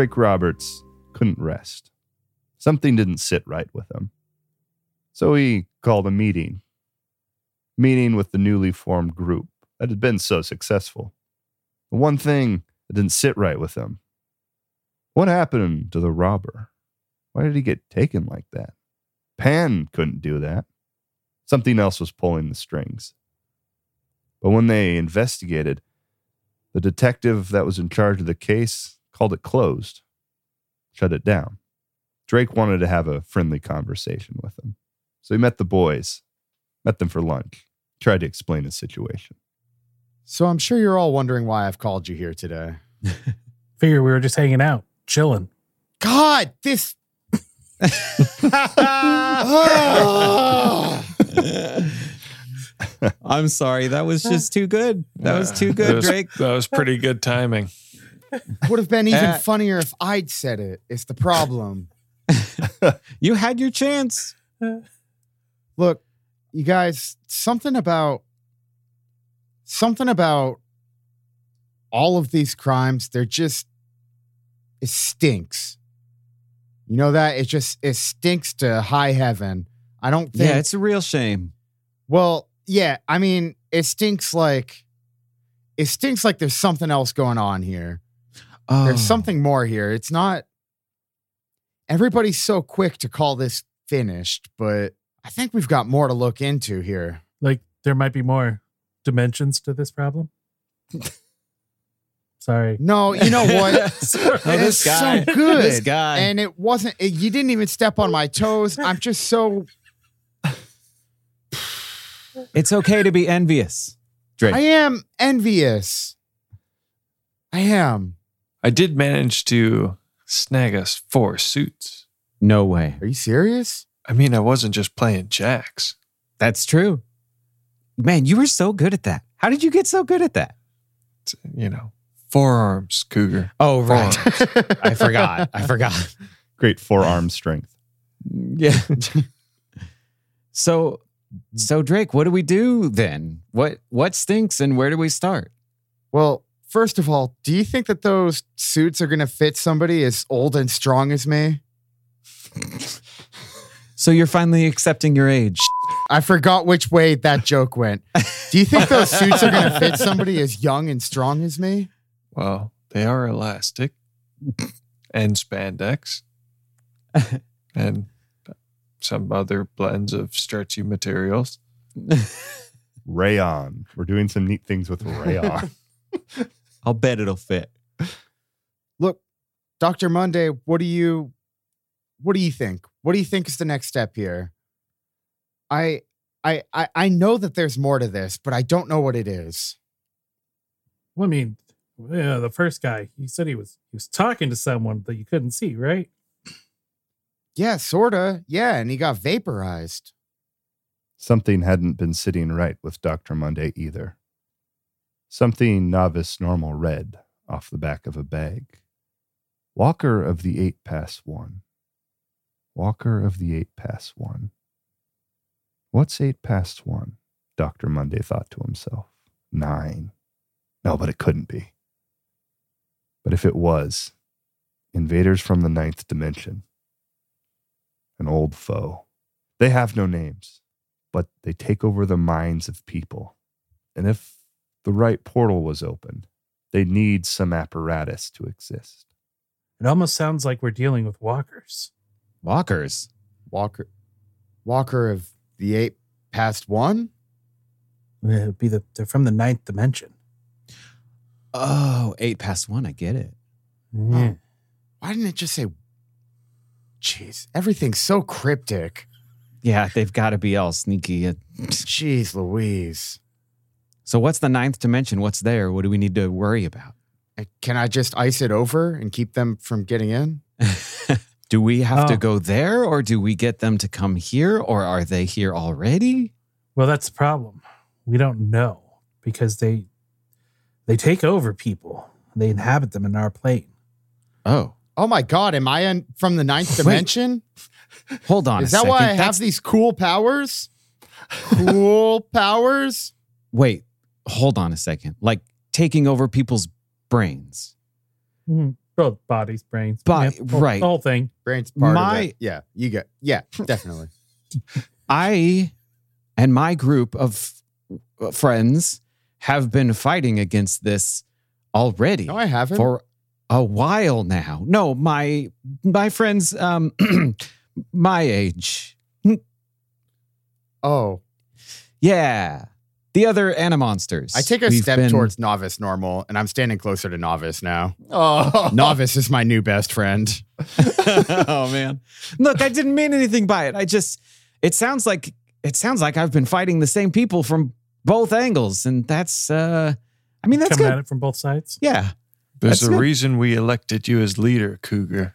Drake Roberts couldn't rest. Something didn't sit right with him. So he called a meeting. Meeting with the newly formed group that had been so successful. The one thing that didn't sit right with him. What happened to the robber? Why did he get taken like that? Pan couldn't do that. Something else was pulling the strings. But when they investigated, the detective that was in charge of the case called it closed, shut it down. Drake wanted to have a friendly conversation with them. So he met the boys, met them for lunch, tried to explain his situation. So I'm sure you're all wondering why I've called you here today. Figure we were just hanging out, chilling. God, this. I'm sorry. That was just too good. That was too That good, was- Drake. That was pretty good timing. Would have been even Uh, funnier if I'd said it. It's the problem. You had your chance. Look, you guys, something about something about all of these crimes, they're just it stinks. You know that? It just it stinks to high heaven. I don't think Yeah, it's a real shame. Well, yeah, I mean, it stinks like it stinks like there's something else going on here. Oh. There's something more here. It's not everybody's so quick to call this finished, but I think we've got more to look into here. Like there might be more dimensions to this problem. Sorry. No, you know what? Oh, this It's guy. so good. This guy. And it wasn't it, you didn't even step on my toes. I'm just so it's okay to be envious. Drake. I am envious. I am. I did manage to snag us four suits. no way. Are you serious? I mean, I wasn't just playing jacks. That's true. Man, you were so good at that. How did you get so good at that? It's, you know, forearms, cougar. Oh, right. I forgot. I forgot. Great forearm strength. Yeah. so so Drake, what do we do then? What what stinks and where do we start? Well, first of all, do you think that those suits are going to fit somebody as old and strong as me? So you're finally accepting your age. I forgot which way that joke went. Do you think those suits are going to fit somebody as young and strong as me? Well, they are elastic and spandex and some other blends of stretchy materials. Rayon. We're doing some neat things with rayon. I'll bet it'll fit. Look, Dr. Monday, what do you what do you think? What do you think is the next step here? I I I, I know that there's more to this, but I don't know what it is. Well, I mean, yeah, the first guy, he said he was he was talking to someone that you couldn't see, right? Yeah, sorta. Yeah, and he got vaporized. Something hadn't been sitting right with Dr. Monday either. Something novice normal read off the back of a bag. Walker of the eight past one. Walker of the eight past one. What's eight past one? Dr. Monday thought to himself. Nine. No, but it couldn't be. But if it was, invaders from the ninth dimension. An old foe. They have no names but they take over the minds of people. And if the right portal was opened, they need some apparatus to exist. It almost sounds like we're dealing with walkers. Walkers. Walker Walker of the eight past one? It would be the they're from the ninth dimension. Oh, eight past one. I get it. Hmm. Yeah. Why didn't it just say Jeez, everything's so cryptic. Yeah, they've got to be all sneaky. Jeez Louise. So what's the ninth dimension? What's there? What do we need to worry about? Can I just ice it over and keep them from getting in? do we have to Oh. go there or do we get them to come here or are they here already? Well, that's the problem. We don't know because they they take over people. They inhabit them in our plane. Oh, Oh my god, am I in, from the ninth dimension? hold on. Is a that why I second. have these cool powers? Cool powers? Wait, hold on a second. Like taking over people's brains. Mhm. Both bodies, brains, Bo- yeah, the whole- right. The whole thing. Brains part My- of it. Yeah, you get. Yeah, definitely. I and my group of uh, friends have been fighting against this already No, I haven't. for a while now. No, my my friends um my age. oh, Yeah. The other Animonsters. I take a We've step been- towards novice normal, and I'm standing closer to novice now. Oh, Novice is my new best friend. oh man. Look, I didn't mean anything by it. I just it sounds like it sounds like I've been fighting the same people from both angles and that's uh I mean that's Coming good. at it from both sides. Yeah. There's That's a good. reason we elected you as leader, Cougar.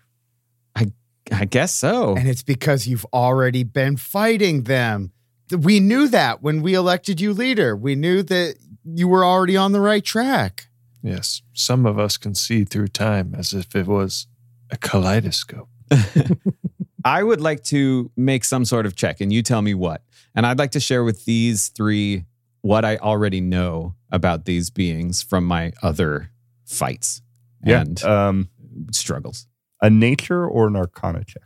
I I guess so. And it's because you've already been fighting them. We knew that when we elected you leader. We knew that you were already on the right track. Yes, some of us can see through time as if it was a kaleidoscope. I would like to make some sort of check and you tell me what. And I'd like to share with these three what I already know about these beings from my other fights yeah. and Um, struggles. a nature or an arcana check.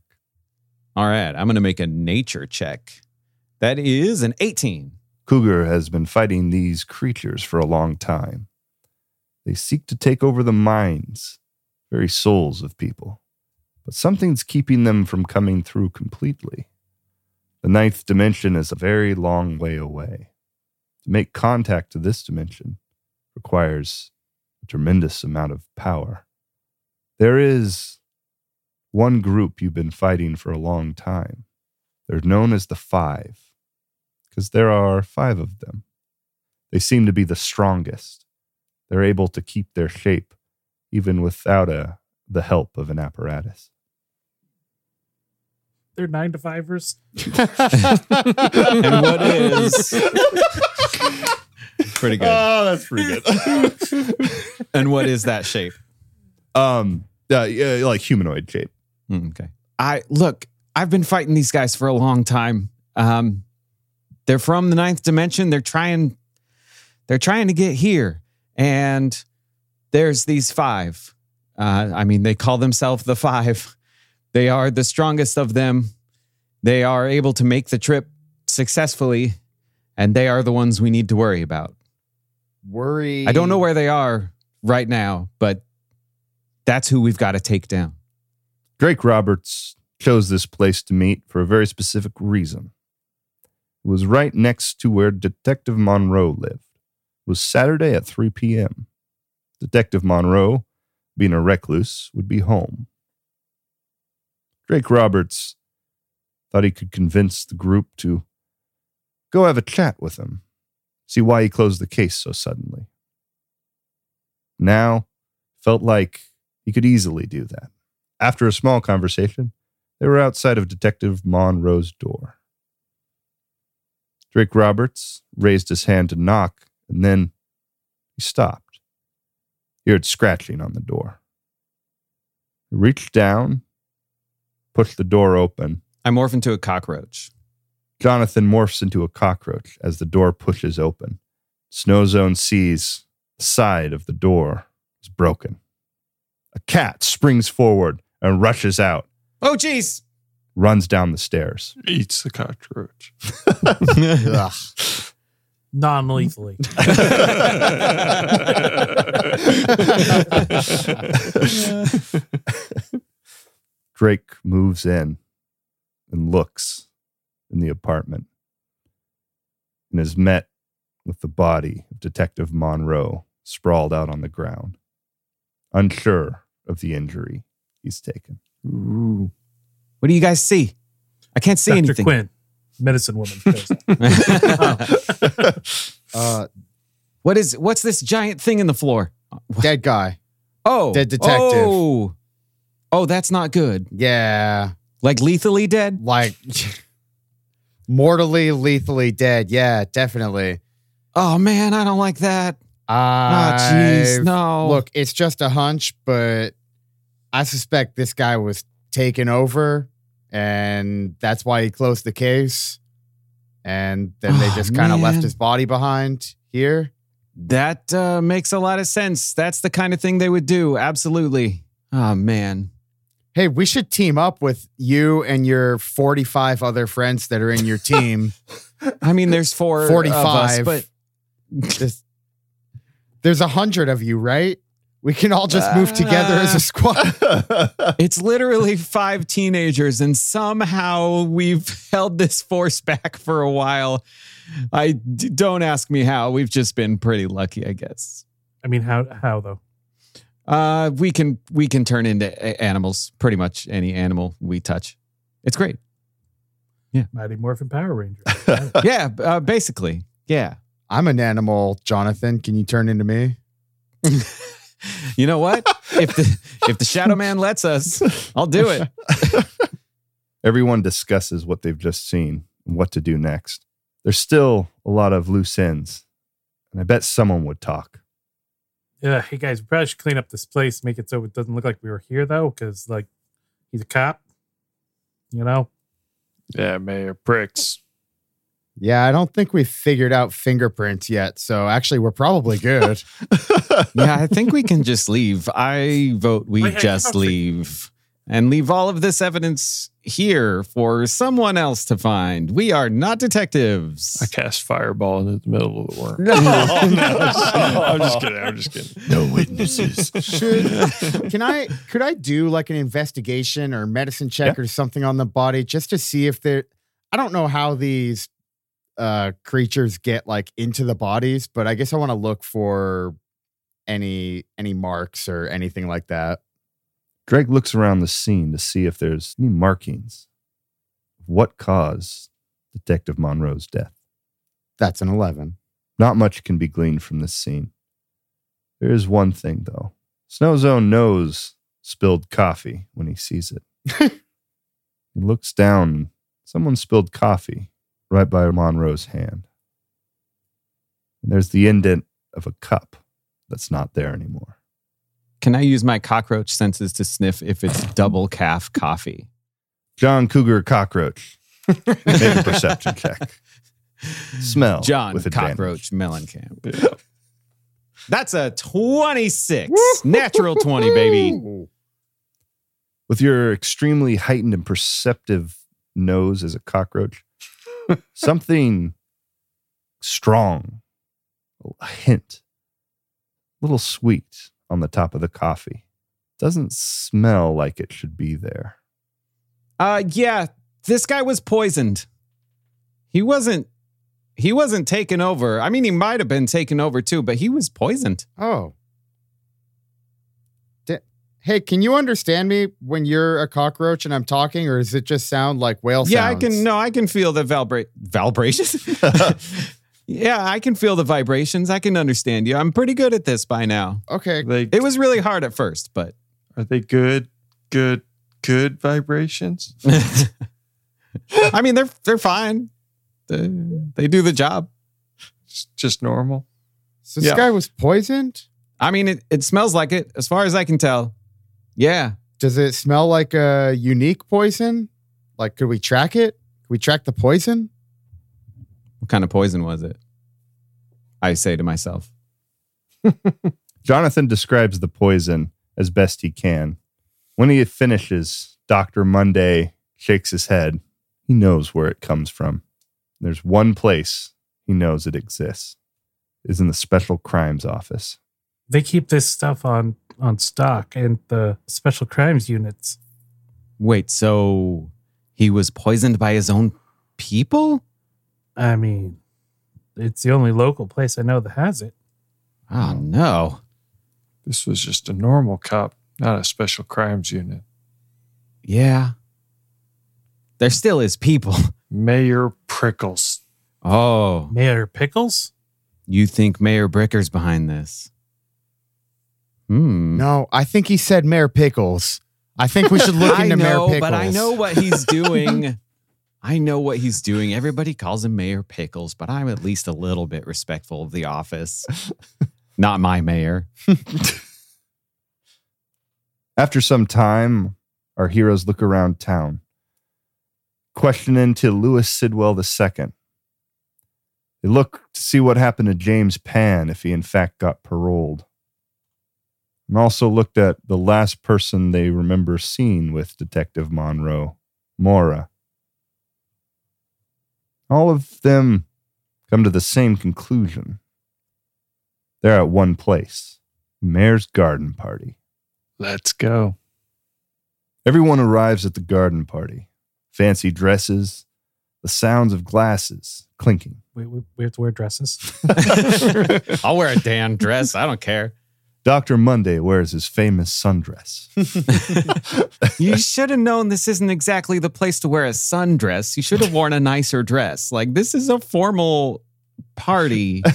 All right, I'm going to make a nature check. That is an 18. Cougar has been fighting these creatures for a long time. They seek to take over the minds, very souls of people. But something's keeping them from coming through completely. The ninth dimension is a very long way away. To make contact to this dimension requires a tremendous amount of power. There is one group you've been fighting for a long time. They're known as the Five because there are five of them. They seem to be the strongest. They're able to keep their shape even without a, the help of an apparatus. They're nine to fivers. And what is pretty good? Oh, that's pretty good. And what is that shape? um, uh, yeah, like humanoid shape. Mm, Okay. I look, I've been fighting these guys for a long time. Um, they're from the ninth dimension. They're trying, they're trying to get here. And there's these five. Uh, I mean, they call themselves the five. They are the strongest of them. They are able to make the trip successfully, and they are the ones we need to worry about. Worry. I don't know where they are right now, but that's who we've got to take down. Drake Roberts chose this place to meet for a very specific reason. Was right next to where Detective Monroe lived. It was Saturday at 3 p.m. Detective Monroe, being a recluse, would be home. Drake Roberts thought he could convince the group to go have a chat with him, see why he closed the case so suddenly. Now, felt like he could easily do that. After a small conversation, they were outside of Detective Monroe's door. Drake Roberts raised his hand to knock, and then he stopped. He heard scratching on the door. He reached down, pushed the door open. I morph into a cockroach. Jonathan morphs into a cockroach as the door pushes open. Snow Zone sees the side of the door is broken. A cat springs forward and rushes out, Oh, geez. Runs down the stairs. Eats the cockroach. Non-lethally. Drake moves in and looks in the apartment and is met with the body of Detective Monroe sprawled out on the ground, unsure of the injury he's taken. Ooh. What do you guys see? I can't see Dr. anything. Quinn, medicine woman. goes, Uh, what is what's this giant thing in the floor? dead guy. Oh, Dead detective. Oh, oh, that's not good. Yeah. Like lethally dead. Like mortally, lethally dead. Yeah, definitely. Oh man, I don't like that. Ah, Ah, jeez, no. Look, it's just a hunch, but I suspect this guy was taken over, and that's why he closed the case. And then they Oh, just kind of left his body behind here. that uh, makes a lot of sense. That's the kind of thing they would do. Absolutely. Oh man. Hey, we should team up with you and your 45 other friends that are in your team. I mean, there's four 45. of us, but there's a hundred of you, right? We can all just move together as a squad. it's literally five teenagers, and somehow we've held this force back for a while. I d- don't ask me how. We've just been pretty lucky, I guess. I mean, how how though? Uh, we can we can turn into a- animals, pretty much any animal we touch. It's great. Yeah. Mighty Morphin Power Ranger. Yeah, uh, basically. Yeah. I'm an animal, Jonathan. Can you turn into me? You know what? if the if the Shadow Man lets us, I'll do it. Everyone discusses what they've just seen and what to do next. There's still a lot of loose ends, and I bet someone would talk. yeah, hey guys, we probably should clean up this place, make it so it doesn't look like we were here though, because like he's a cop. You know, Yeah, Mayor Pricks. Yeah, I don't think we've figured out fingerprints yet. So actually, we're probably good. Yeah, I think we can just leave. I vote we Wait, just leave and leave all of this evidence here for someone else to find. We are not detectives. I cast fireball into the middle of the worm. No, I'm just kidding. I'm just kidding. no witnesses. Should can I could I do like an investigation or medicine check or something on the body just to see if there I don't know how these uh creatures get like into the bodies, but I guess I want to look for any any marks or anything like that. Greg looks around the scene to see if there's any markings what caused Detective Monroe's death. That's an 11. Not much can be gleaned from this scene. There is one thing, though. Snow Zone knows spilled coffee when he sees it. he looks down. Someone spilled coffee right by Monroe's hand. And there's the indent of a cup that's not there anymore. Can I use my cockroach senses to sniff if it's double calf coffee? John Cougar Cockroach. Make a perception check. Smell. John with. Cockroach Mellencamp. That's a 26. Natural 20, baby. with your extremely heightened and perceptive nose as a cockroach, something strong, a hint, a little sweet on the top of the coffee. Doesn't smell like it should be there. Uh yeah, this guy was poisoned. He wasn't he wasn't taken over. I mean, he might have been taken over too, but he was poisoned. Oh. Di- Hey, can you understand me when you're a cockroach and I'm talking, or does it just sound like whale Yeah, I can no, I can feel the vibra- vibrations. yeah, I can feel the vibrations. I can understand you. I'm pretty good at this by now. Okay. Are they, It was really hard at first, but are they good, good, good vibrations? I mean, they're they're fine. They, they do the job. Just, just normal? So this Yeah. guy was poisoned? I mean, it, it smells like it, as far as I can tell. Yeah. Does it smell like a unique poison? Like, could we track it? Could we track the poison? What kind of poison was it? I say to myself. Jonathan describes the poison as best he can. When he finishes, Dr. Monday shakes his head. He knows where it comes from. There's one place he knows it exists. Is in the special crimes office. They keep this stuff on on stock in the special crimes units. Wait, so he was poisoned by his own people? I mean, it's the only local place I know that has it. Oh no. This was just a normal cop, not a special crimes unit. Yeah. There still is people. Mayor Prickles. Oh, Mayor Pickles? you think Mayor Bricker's behind this? Hmm. No, I think he said Mayor Pickles. I think we should look into Mayor Pickles. but I know what he's doing. I know what he's doing. Everybody calls him Mayor Pickles, but I'm at least a little bit respectful of the office. Not my mayor. After some time, our heroes look around town, questioning to Lewis Sidwell II. They look to see what happened to James Pan if he in fact got paroled. And also looked at the last person they remember seeing with Detective Monroe, Mora. All of them come to the same conclusion. They're at one place Mayor's Garden Party. Let's go. Everyone arrives at the garden party. Fancy dresses, the sounds of glasses clinking. We, we, we have to wear dresses. I'll wear a Dan dress. I don't care. Dr. Monday wears his famous sundress. You should have known this isn't exactly the place to wear a sundress. You should have worn a nicer dress. Like this is a formal party.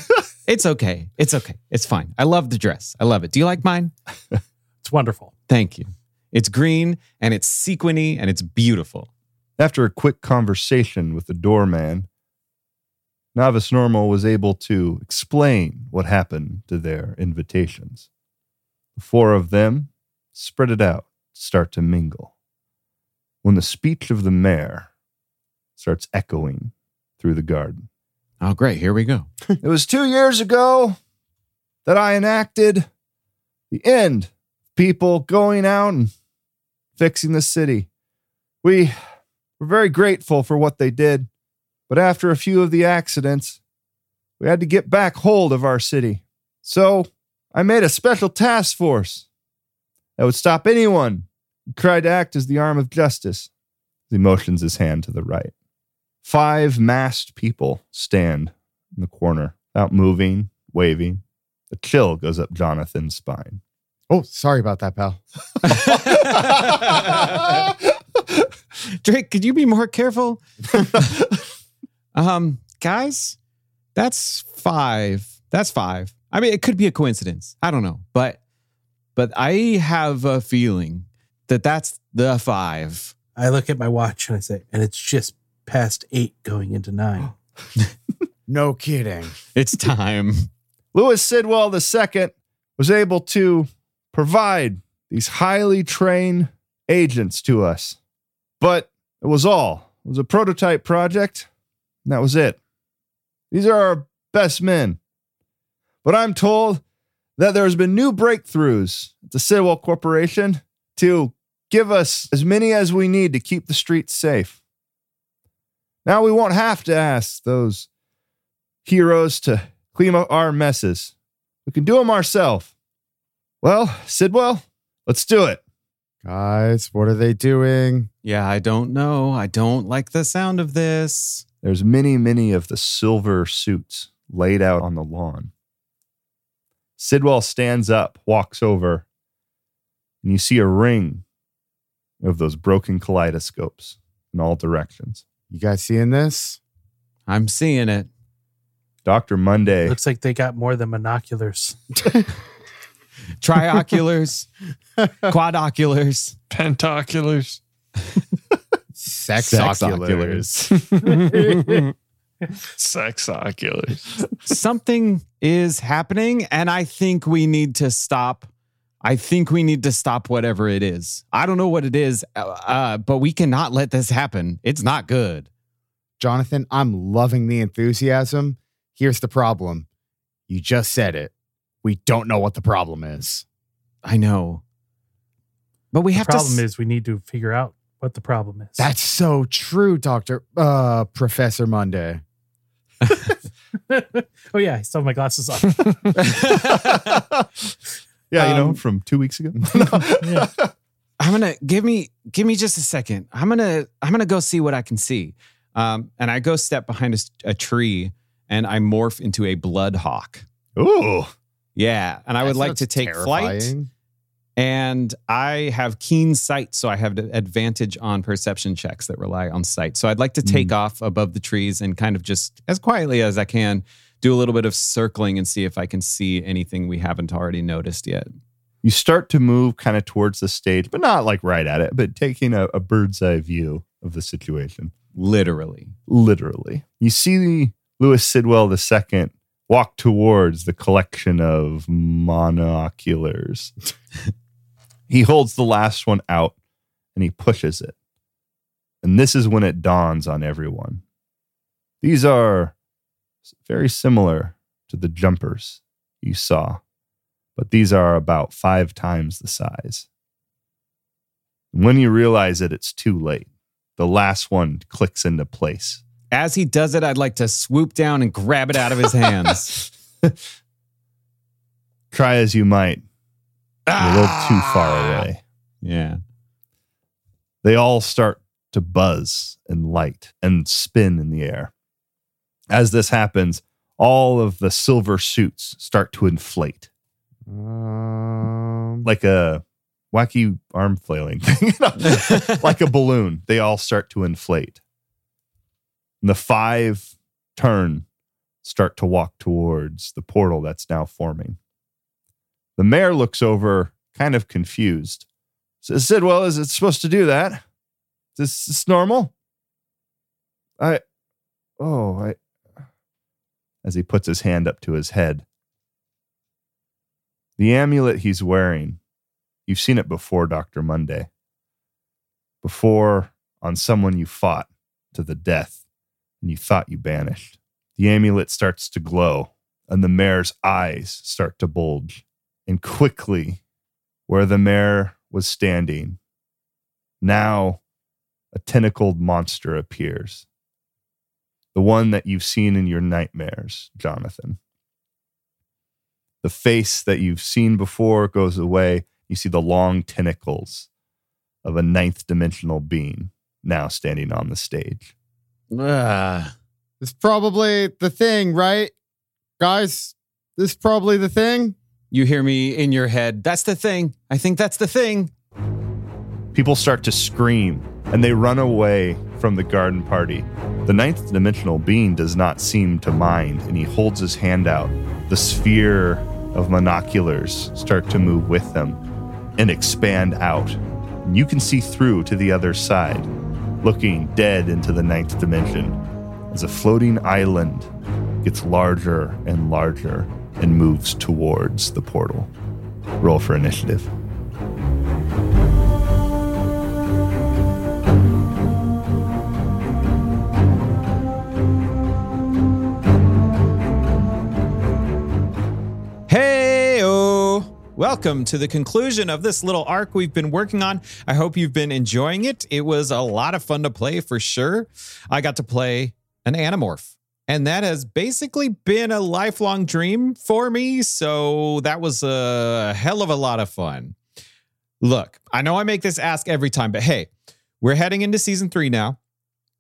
It's okay. It's okay. It's fine. I love the dress. I love it. Do you like mine? It's wonderful. Thank you. It's green and it's sequiny and it's beautiful. After a quick conversation with the doorman, Novice Normal was able to explain what happened to their invitations. The four of them spread it out, start to mingle. When the speech of the mayor starts echoing through the garden. Oh, great. Here we go. It was two years ago that I enacted the end of people going out and fixing the city. We were very grateful for what they did, but after a few of the accidents, we had to get back hold of our city. So I made a special task force that would stop anyone who tried to act as the arm of justice. He motions his hand to the right. Five masked people stand in the corner, without moving, waving. A chill goes up Jonathan's spine. Oh, sorry about that, pal. Drake, could you be more careful? um, guys, that's five. That's five. I mean, it could be a coincidence. I don't know, but but I have a feeling that that's the five. I look at my watch and I say, and it's just past eight going into nine. No kidding. It's time. Louis Sidwell II was able to provide these highly trained agents to us. But it was all. It was a prototype project, and that was it. These are our best men. But I'm told that there's been new breakthroughs at the Sidwell Corporation to give us as many as we need to keep the streets safe. Now we won't have to ask those heroes to clean up our messes. We can do them ourselves. Well, Sidwell, let's do it. Guys, what are they doing? Yeah, I don't know. I don't like the sound of this. There's many, many of the silver suits laid out on the lawn. Sidwell stands up, walks over, and you see a ring of those broken kaleidoscopes in all directions. You guys seeing this? I'm seeing it. Dr. Monday, Looks like they got more than monoculars. Trioculars, quadoculars. Pentaculars. Sex, Sexoculars. Sexoculars. Something is happening, and I think we need to stop. I think we need to stop whatever it is. I don't know what it is, uh, uh, but we cannot let this happen. It's not good. Jonathan, I'm loving the enthusiasm. Here's the problem. You just said it. We don't know what the problem is. I know, but we The have problem to. s- is we need to figure out what the problem is. That's so true, Doctor uh Professor Monday. oh yeah, I still have my glasses on. yeah, you know, Um, from two weeks ago. Yeah. I'm gonna give me give me just a second. I'm gonna I'm gonna go see what I can see. Um, and I go step behind a tree and I morph into a blood hawk. Ooh. Yeah, and I would like to sounds take flight. And I have keen sight, so I have the advantage on perception checks that rely on sight. So I'd like to hmm. take off above the trees and kind of just as quietly as I can do a little bit of circling and see if I can see anything we haven't already noticed yet. You start to move kind of towards the stage, but not like right at it, but taking a, a bird's eye view of the situation. Literally. literally. You see Lewis Sidwell II walk towards the collection of monoculars. he holds the last one out and he pushes it. And this is when it dawns on everyone. These are very similar to the jumpers you saw but these are about five times the size. When you realize it, it's too late. The last one clicks into place. As he does it, I'd like to swoop down and grab it out of his hands. Try as you might, you're a little too far Ah! away. Yeah. They all start to buzz and light and spin in the air. As this happens, all of the silver suits start to inflate Um, like a wacky arm flailing thing, like a balloon. They all start to inflate. And the five turn, start to walk towards the portal that's now forming. The mayor looks over, kind of confused. Says, Sidwell, is it supposed to do that? Is this normal? I, oh, I, as he puts his hand up to his head. The amulet he's wearing, you've seen it before, Dr. Monday. Before on someone you fought to the death and you thought you banished. The amulet starts to glow and the mayor's eyes start to bulge. And quickly, where the mayor was standing, now a tentacled monster appears. The one that you've seen in your nightmares, Jonathan. The face that you've seen before goes away. You see the long tentacles of a ninth dimensional being now standing on the stage. Ah. it's probably the thing, right? Guys, this is probably the thing. You hear me in your head. That's the thing. I think that's the thing. People start to scream and they run away from the garden party. The ninth dimensional being does not seem to mind and he holds his hand out. The sphere of monoculars start to move with them and expand out. You can see through to the other side, looking dead into the ninth dimension as a floating island gets larger and larger and moves towards the portal. Roll for initiative. Hey, Oh! welcome to the conclusion of this little arc we've been working on. I hope you've been enjoying it. It was a lot of fun to play for sure. I got to play an Animorph, and that has basically been a lifelong dream for me. So that was a hell of a lot of fun. Look, I know I make this ask every time, but hey, we're heading into season three now.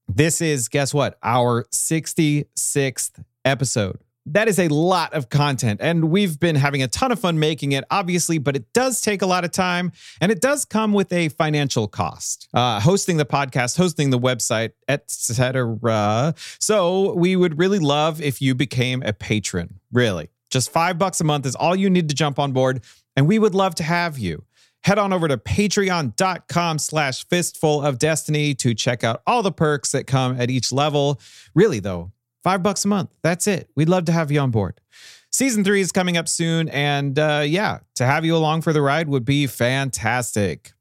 This is, guess what? Our 66th episode. That is a lot of content, and we've been having a ton of fun making it, obviously, but it does take a lot of time and it does come with a financial cost. Uh, hosting the podcast, hosting the website, etc. So we would really love if you became a patron, really. Just five bucks a month is all you need to jump on board, and we would love to have you head on over to patreon.com slash fistful of destiny to check out all the perks that come at each level really though five bucks a month that's it we'd love to have you on board season three is coming up soon and uh, yeah to have you along for the ride would be fantastic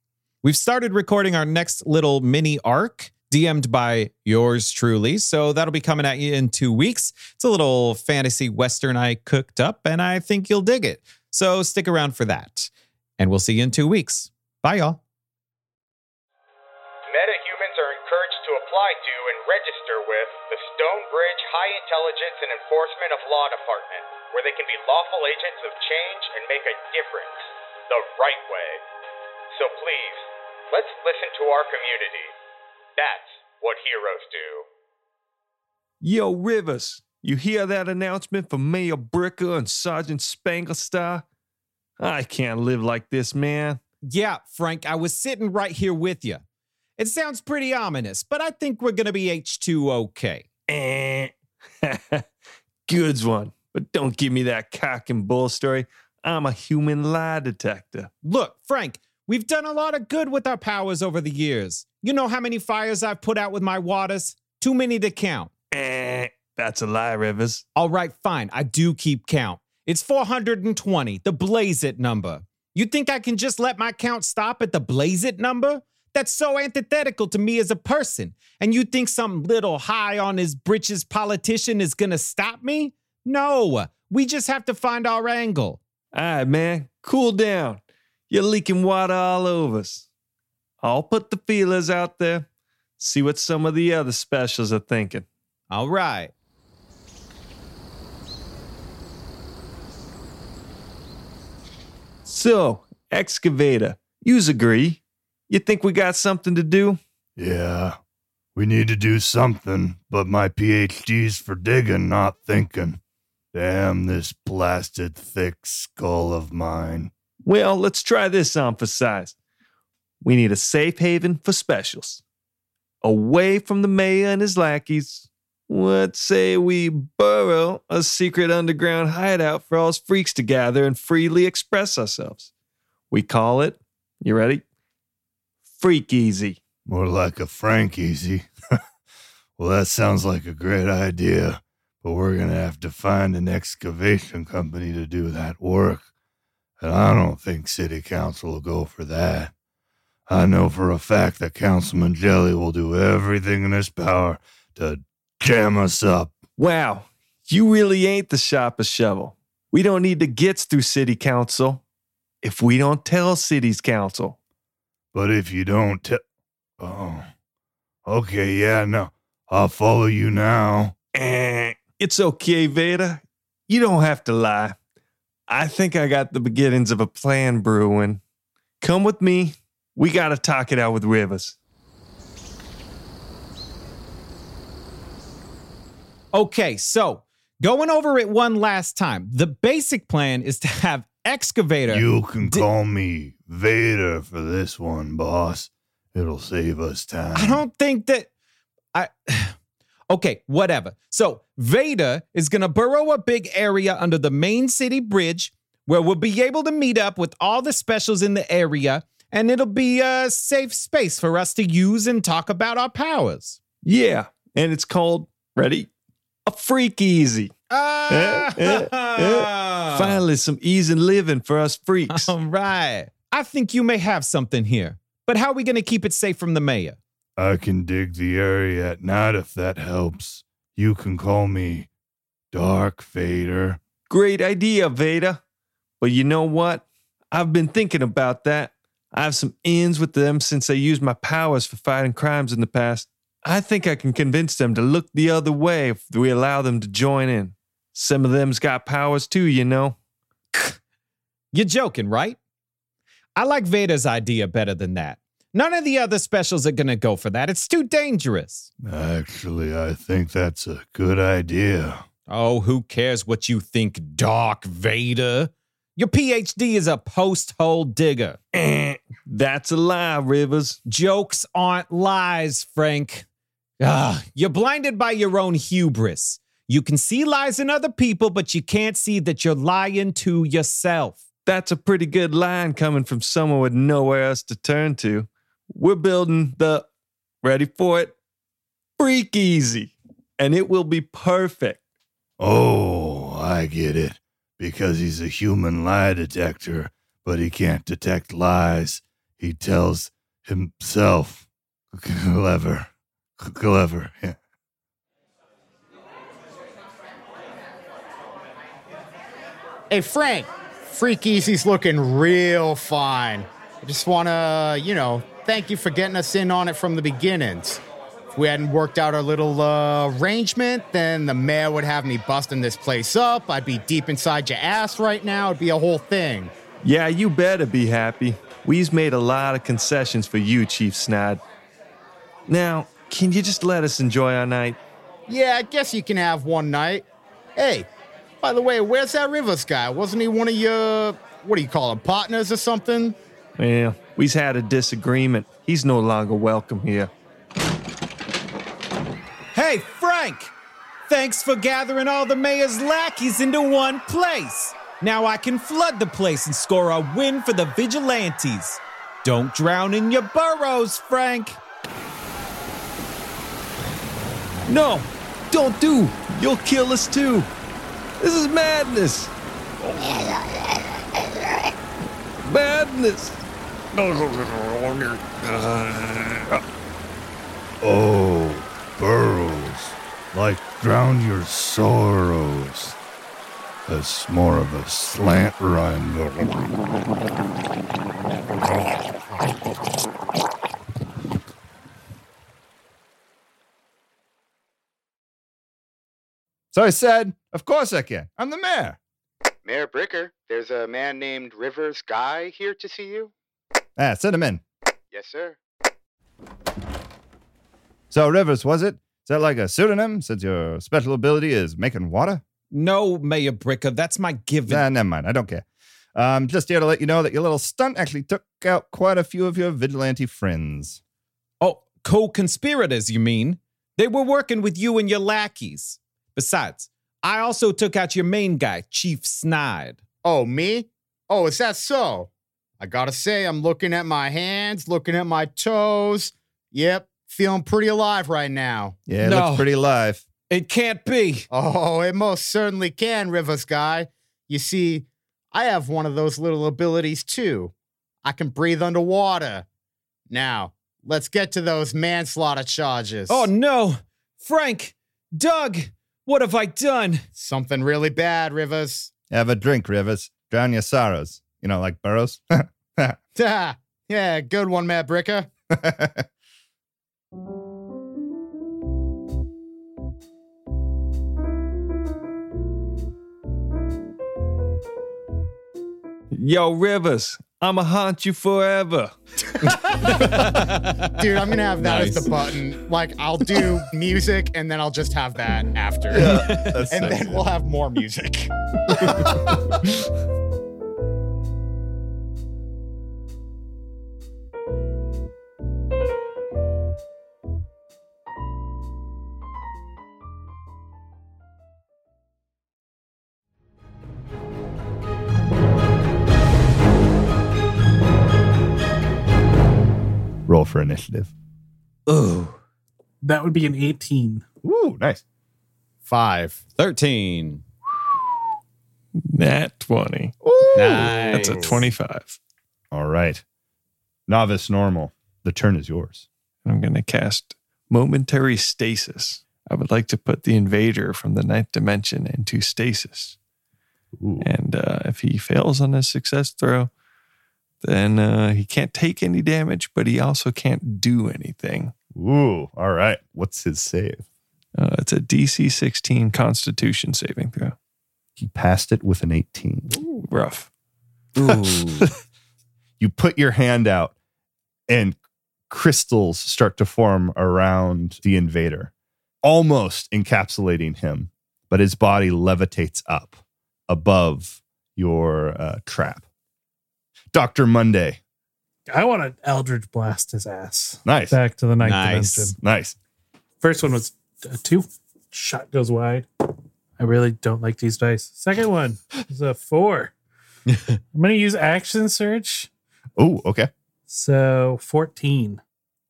we've started recording our next little mini arc DM'd by yours truly. So that'll be coming at you in two weeks. It's a little fantasy western I cooked up, and I think you'll dig it. So stick around for that. And we'll see you in two weeks. Bye, y'all. Intelligence and Enforcement of Law Department, where they can be lawful agents of change and make a difference the right way. So please, let's listen to our community. That's what heroes do. Yo, Rivers, you hear that announcement from Mayor Bricker and Sergeant Spanglestar? I can't live like this, man. Yeah, Frank, I was sitting right here with you. It sounds pretty ominous, but I think we're going to be H2 okay. Eh. Goods one. But don't give me that cock and bull story. I'm a human lie detector. Look, Frank, we've done a lot of good with our powers over the years. You know how many fires I've put out with my waters? Too many to count. Eh. That's a lie, Rivers. All right, fine. I do keep count. It's 420, the Blaze It number. You think I can just let my count stop at the Blaze It number? That's so antithetical to me as a person. And you think some little high on his britches politician is gonna stop me? No, we just have to find our angle. All right, man, cool down. You're leaking water all over us. I'll put the feelers out there, see what some of the other specials are thinking. All right. So, excavator, yous agree? You think we got something to do? Yeah, we need to do something, but my PhD's for digging, not thinking. Damn this blasted thick skull of mine. Well, let's try this on for size. We need a safe haven for specials. Away from the mayor and his lackeys. Let's say we burrow a secret underground hideout for all us freaks to gather and freely express ourselves. We call it, you ready? Freak Easy. More like a Frank easy. well, that sounds like a great idea, but we're going to have to find an excavation company to do that work. And I don't think City Council will go for that. I know for a fact that Councilman Jelly will do everything in his power to jam us up. Wow, you really ain't the sharpest shovel. We don't need to get through city council if we don't tell city's council. But if you don't tell. Oh. Okay, yeah, no. I'll follow you now. Eh, it's okay, Veda. You don't have to lie. I think I got the beginnings of a plan brewing. Come with me. We got to talk it out with Rivers. Okay, so going over it one last time. The basic plan is to have excavator. You can Di- call me Vader for this one, boss. It'll save us time. I don't think that I Okay, whatever. So Vader is gonna burrow a big area under the main city bridge where we'll be able to meet up with all the specials in the area, and it'll be a safe space for us to use and talk about our powers. Yeah, and it's called, ready? A Freak Easy. Ah, eh, eh. Finally, some ease in living for us freaks. All right. I think you may have something here. But how are we going to keep it safe from the mayor? I can dig the area at night if that helps. You can call me Dark Vader. Great idea, Veda. But you know what? I've been thinking about that. I have some ins with them since I used my powers for fighting crimes in the past. I think I can convince them to look the other way if we allow them to join in. Some of them's got powers too, you know. You're joking, right? I like Vader's idea better than that. None of the other specials are going to go for that. It's too dangerous. Actually, I think that's a good idea. Oh, who cares what you think, Dark Vader? Your PhD is a post hole digger. Eh, that's a lie, Rivers. Jokes aren't lies, Frank. Ah, you're blinded by your own hubris. You can see lies in other people, but you can't see that you're lying to yourself. That's a pretty good line coming from someone with nowhere else to turn to. We're building the, ready for it? Freak Easy. And it will be perfect. Oh, I get it. Because he's a human lie detector, but he can't detect lies. He tells himself. Clever. Clever. Yeah. Hey, Frank, Freak Easy's looking real fine. I just want to, you know, thank you for getting us in on it from the beginnings. If we hadn't worked out our little uh, arrangement, then the mayor would have me busting this place up. I'd be deep inside your ass right now. It'd be a whole thing. Yeah, you better be happy. We've made a lot of concessions for you, Chief Snad. Now, can you just let us enjoy our night? Yeah, I guess you can have one night. Hey, by the way, where's that Rivers guy? Wasn't he one of your, what do you call him, partners or something? Yeah, we've had a disagreement. He's no longer welcome here. Hey, Frank! Thanks for gathering all the mayor's lackeys into one place. Now I can flood the place and score a win for the vigilantes. Don't drown in your burrows, Frank. No, don't do. You'll kill us too. This is madness. Madness. Oh, burrows. Like drown your sorrows. It's more of a slant rhyme. So I said, Of course I can. I'm the mayor. Mayor Bricker, there's a man named Rivers Guy here to see you. Ah, send him in. Yes, sir. So, Rivers, was it? Is that like a pseudonym since your special ability is making water? No, Mayor Bricker, that's my given. Nah, never mind. I don't care. I'm just here to let you know that your little stunt actually took out quite a few of your vigilante friends. Oh, co conspirators, you mean? They were working with you and your lackeys. Besides, I also took out your main guy, Chief Snide. Oh, me? Oh, is that so? I gotta say, I'm looking at my hands, looking at my toes. Yep, feeling pretty alive right now. Yeah, it No. looks pretty alive. It can't be. Oh, it most certainly can, Rivers guy. You see, I have one of those little abilities too. I can breathe underwater. Now, let's get to those manslaughter charges. Oh no! Frank! Doug! What have I done? something really bad, Rivers. Have a drink, Rivers. Drown your sorrows. You know, like Burrows. Ha! yeah, good one, Matt Bricker. Yo, Rivers, I'ma haunt you forever. Dude, I'm gonna have that as the button. Like, I'll do music and then I'll just have that after. That's and then we'll have more music. Roll for initiative. Ooh. That would be an 18. Ooh, nice. Five. 13. Nat 20. Nice. That's a 25. All right. Novice normal. The turn is yours. I'm going to cast Momentary Stasis. I would like to put the invader from the ninth dimension into stasis. Ooh. And uh, if he fails on his success throw, then uh, he can't take any damage, but he also can't do anything. Ooh. All right. What's his save? Uh, it's a DC 16 Constitution saving throw. He passed it with an 18. Rough. Ooh. you put your hand out and crystals start to form around the invader, almost encapsulating him, but his body levitates up above your uh, trap. Dr. Monday. I want to Eldritch blast his ass. Nice. Back to the ninth Nice. dimension. Nice. First one was a two. Shot goes wide. I really don't like these dice. Second one is a four. I'm going to use action surge. Oh, okay. So 14.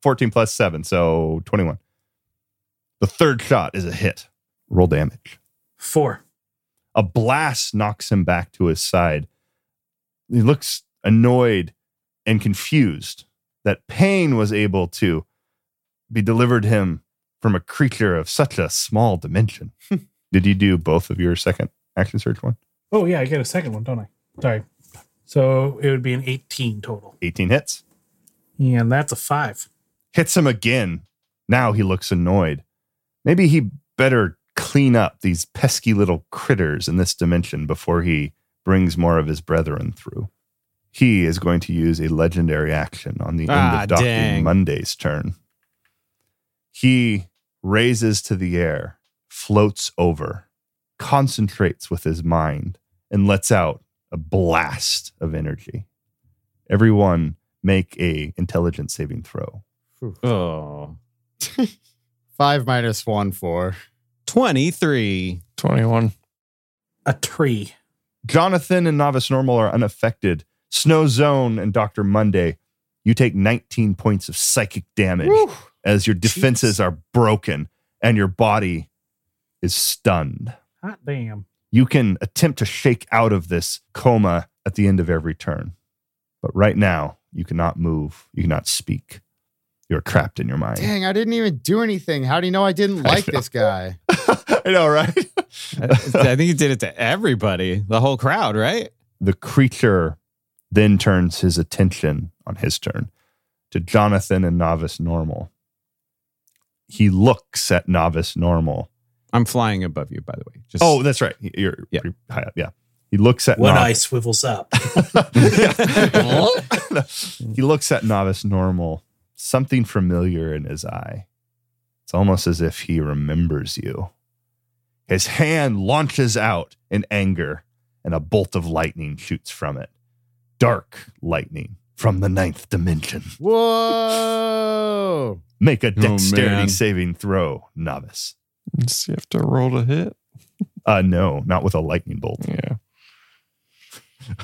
14 plus 7, so 21. The third shot is a hit. Roll damage. Four. a blast knocks him back to his side. He looks annoyed and confused that pain was able to be delivered him from a creature of such a small dimension. Did you do both of your second action surge one? Oh, yeah, I get a second one, don't I? Sorry. So it would be an 18 total. 18 hits. And that's a five. Hits him again. Now he looks annoyed. Maybe he better clean up these pesky little critters in this dimension before he brings more of his brethren through. He is going to use a legendary action on the end Ah, of Dr. dang. Monday's turn. He raises to the air, floats over, concentrates with his mind, and lets out a blast of energy. Everyone make a intelligence saving throw. oh. Five minus one, four. 23. 21. A tree. Jonathan and Novice Normal are unaffected. Snow Zone and Dr. Monday, you take 19 points of psychic damage as your defenses are broken and your body is stunned. Hot damn. You can attempt to shake out of this coma at the end of every turn. But right now, you cannot move. You cannot speak. You're trapped in your mind. Dang, I didn't even do anything. How do you know I didn't like know. this guy? I know, right? I think he did it to everybody, the whole crowd, right? the creature then turns his attention on his turn to Jonathan and Novice Normal. He looks at Novice Normal. I'm flying above you, by the way. Just Oh, that's right. You're Yeah. pretty high up. Yeah. He looks at One Nov- eye swivels up. he looks at Novice Normal, something familiar in his eye. It's almost as if he remembers you. His hand launches out in anger, and a bolt of lightning shoots from it. Dark lightning from the ninth dimension. Whoa. Make a dexterity man. saving throw, novice. Does he have to roll to hit? Uh, no, not with a lightning bolt. Yeah.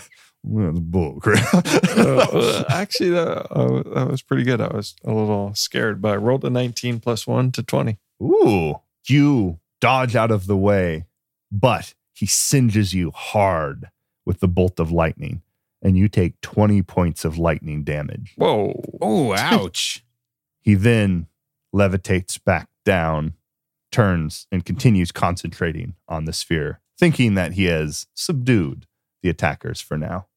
Well, that's bull crap. Uh, actually, that, uh, that was pretty good. I was a little scared, but I rolled a 19 plus one to 20. Ooh, you dodge out of the way, but he singes you hard with the bolt of lightning, and you take 20 points of lightning damage. Whoa. Oh, ouch. He then levitates back down, turns, and continues concentrating on the sphere, thinking that he has subdued the attackers for now.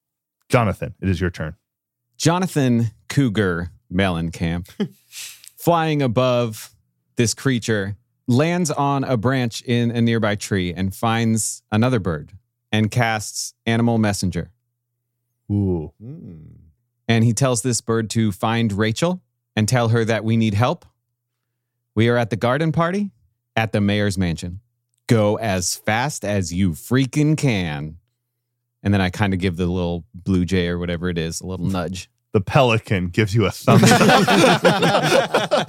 Jonathan, it is your turn. Jonathan Cougar Mellencamp, flying above this creature, lands on a branch in a nearby tree and finds another bird and casts Animal Messenger. Ooh. Mm. And he tells this bird to find Rachel and tell her that we need help. We are at the garden party at the mayor's mansion. Go as fast as you freaking can. And then I kind of give the little blue jay or whatever it is a little nudge. The pelican gives you a thumbs up.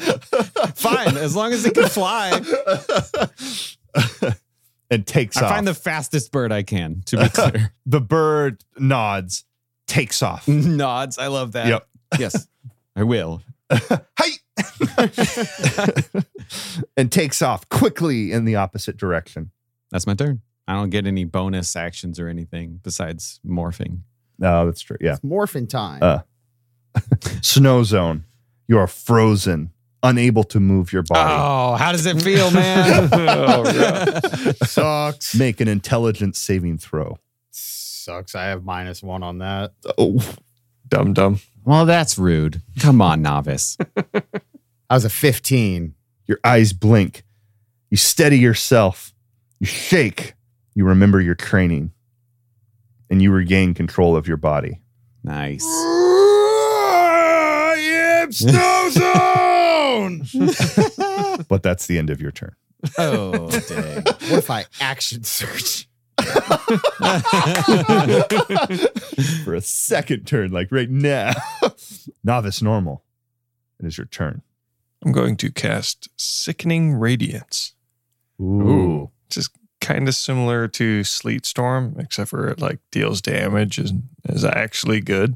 Fine, as long as it can fly. and takes I off. find the fastest bird I can, to be clear. the bird nods, takes off. Nods. I love that. Yep. Yes, I will. Hey! and takes off quickly in the opposite direction. That's my turn. I don't get any bonus actions or anything besides morphing. No, that's true. Yeah. It's morphin' time. Uh, Snow zone. You are frozen, unable to move your body. Oh, how does it feel, man? Sucks. Make an intelligence saving throw. Sucks. I have minus one on that. Oh, dumb, dumb. well, that's rude. Come on, novice. I was a 15. your eyes blink. You steady yourself. You shake. You remember your training. And you regain control of your body. Nice. I am Snow Zone! but that's the end of your turn. Oh, dang. What if I action surge? For a second turn, like right now. Novice normal. It is your turn. I'm going to cast Sickening Radiance. Ooh. Just kind of similar to Sleet Storm, except for it like deals damage and is actually good.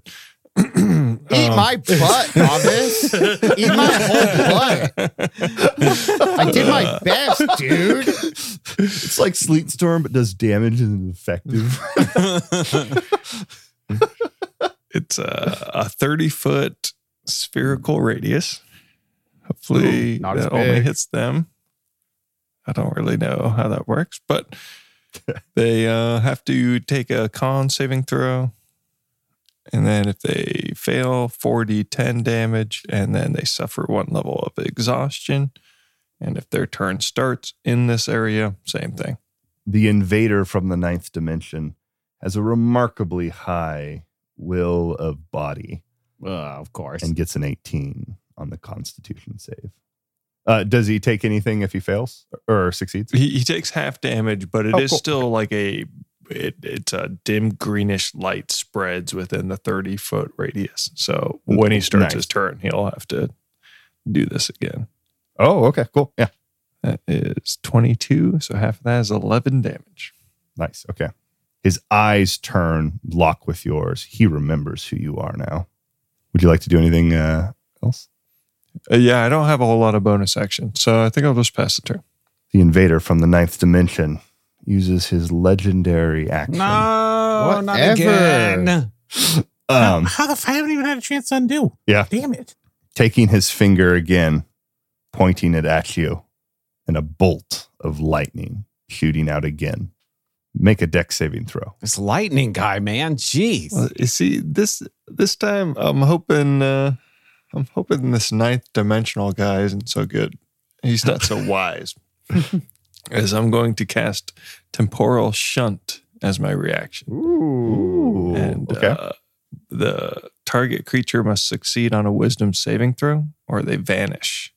Eat my butt, novice. Eat my whole butt. I did my best, dude. It's like Sleet Storm, but does damage and is effective. It's a, a 30 foot spherical radius. Hopefully, Ooh, not as that only hits them. I don't really know how that works, but they uh, have to take a con saving throw. And then if they fail, 4d10 damage, and then they suffer one level of exhaustion. And if their turn starts in this area, same thing. the invader from the ninth dimension has a remarkably high will of body Uh, of course. and gets an 18 on the constitution save. Uh, does he take anything if he fails or succeeds? He, he takes half damage, but it is Oh, cool. still like a it, it's a dim greenish light spreads within the 30 foot radius. So when he starts Nice. his turn, he'll have to do this again. Oh, okay, cool. Yeah, That is 22. So half of that is 11 damage. nice. Okay. His eyes turn, lock with yours. He remembers who you are now. Would you like to do anything uh, else? Uh, yeah, I don't have a whole lot of bonus action. So I think I'll just pass the turn. The invader from the ninth dimension uses his legendary action. no, not Whatever. again. Um, How the f- I haven't even had a chance to undo. Yeah. Damn it. taking his finger again, pointing it at you, and a bolt of lightning shooting out again. Make a dex saving throw. This lightning guy, man. Jeez. Well, you see, this this time I'm hoping uh I'm hoping this ninth dimensional guy isn't so good. He's not so wise. as I'm going to cast temporal shunt as my reaction. Ooh. and okay. uh, the target creature must succeed on a wisdom saving throw or they vanish.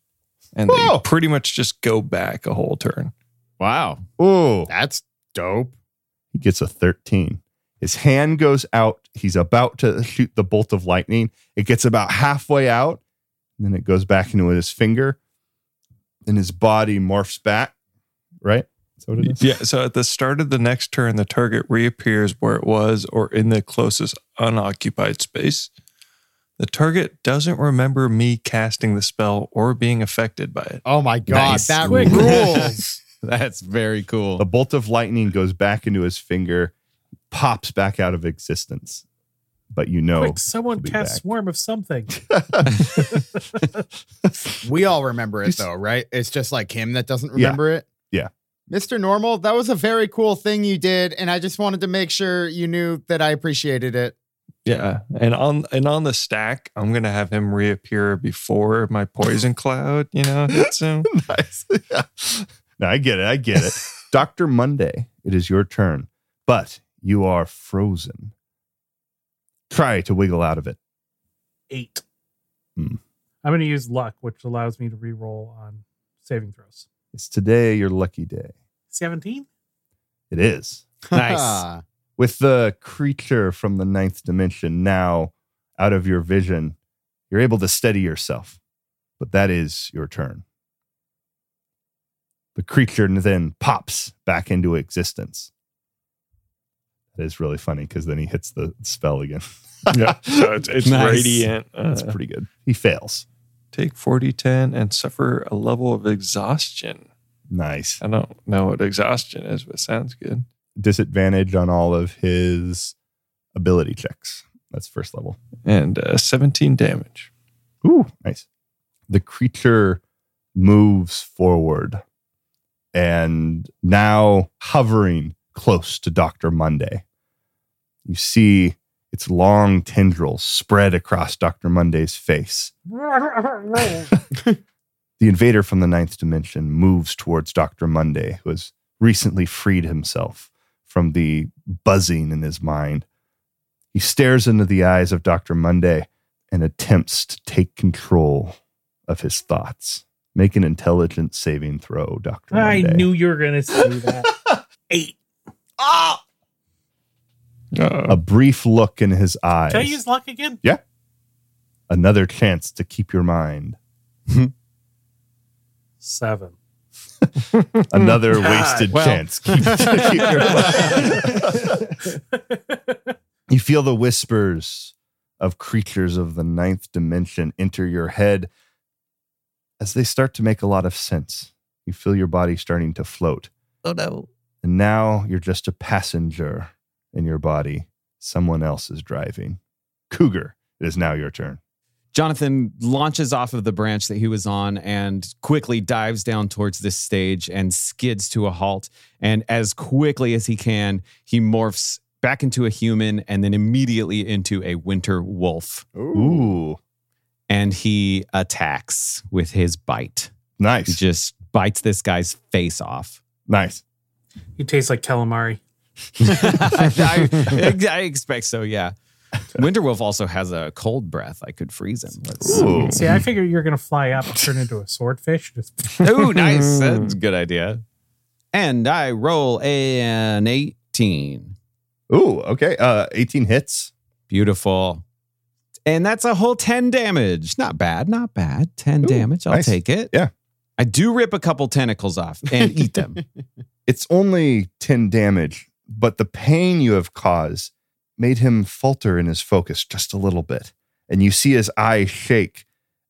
And Whoa. they pretty much just go back a whole turn. Wow. Ooh. That's dope. He gets a 13. His hand goes out. He's about to shoot the bolt of lightning. It gets about halfway out. And then it goes back into his finger. And his body morphs back. Right? Is it is? Yeah. So at the start of the next turn, the target reappears where it was or in the closest unoccupied space. The target doesn't remember me casting the spell or being affected by it. Oh my god, Nice. that Quick. rules. That's very cool. The bolt of lightning goes back into his finger, pops back out of existence. But you know, Quick, someone he'll cast back. swarm of something. we all remember it though, right? It's just like him that doesn't Yeah. remember it. Yeah. Mr. Normal, that was a very cool thing you did, and I just wanted to make sure you knew that I appreciated it. Yeah, and on and on the stack, I'm gonna have him reappear before my poison cloud. You know, hits him. nice. Yeah. No, I get it. I get it. Dr. Monday, it is your turn, but you are frozen. Try to wiggle out of it. Eight. Hmm. I'm going to use luck, which allows me to re-roll on saving throws. It's today your lucky day. 17? It is. Nice. With the creature from the ninth dimension now out of your vision, you're able to steady yourself. But that is your turn. The creature then pops back into existence. That is really funny because then he hits the spell again. Yeah, so it's, it's Nice. radiant. That's Uh, pretty good. He fails. take 40 10 and suffer a level of exhaustion. Nice. I don't know what exhaustion is, but sounds good. Disadvantage on all of his ability checks. That's first level. And uh, 17 damage. Ooh, nice. The creature moves forward and now hovering close to Dr. Monday. You see its long tendrils spread across Dr. Monday's face. The invader from the ninth dimension moves towards Dr. Monday, who has recently freed himself from the buzzing in his mind. He stares into the eyes of Dr. Monday and attempts to take control of his thoughts. Make an intelligence saving throw, Dr. Monday. I Monday. knew you were going to do that. Eight. Uh, a brief look in his eyes. Can I use luck again? Yeah. Another chance to keep your mind. Seven. Another God. wasted Well. chance. Keep, keep your mind. You feel the whispers of creatures of the ninth dimension enter your head as they start to make a lot of sense. You feel your body starting to float. Oh no. And now you're just a passenger in your body. Someone else is driving. Cougar, it is now your turn. Jonathan launches off of the branch that he was on and quickly dives down towards this stage and skids to a halt. And as quickly as he can, he morphs back into a human and then immediately into a winter wolf. Ooh, And he attacks with his bite. Nice. He just bites this guy's face off. Nice. He tastes like calamari. I, I- I expect so, yeah. Winterwolf also has a cold breath. I could freeze him. Let's Ooh. See, I figure you're going to fly up and turn into a swordfish. Just Ooh, nice. That's a good idea. And I roll an 18. Ooh, okay. Uh, 18 hits. Beautiful. And that's a whole 10 damage. Not bad, not bad. 10 Ooh, damage. I'll nice. take it. Yeah. I do rip a couple tentacles off and eat them. It's only 10 damage, but the pain you have caused made him falter in his focus just a little bit. And you see his eyes shake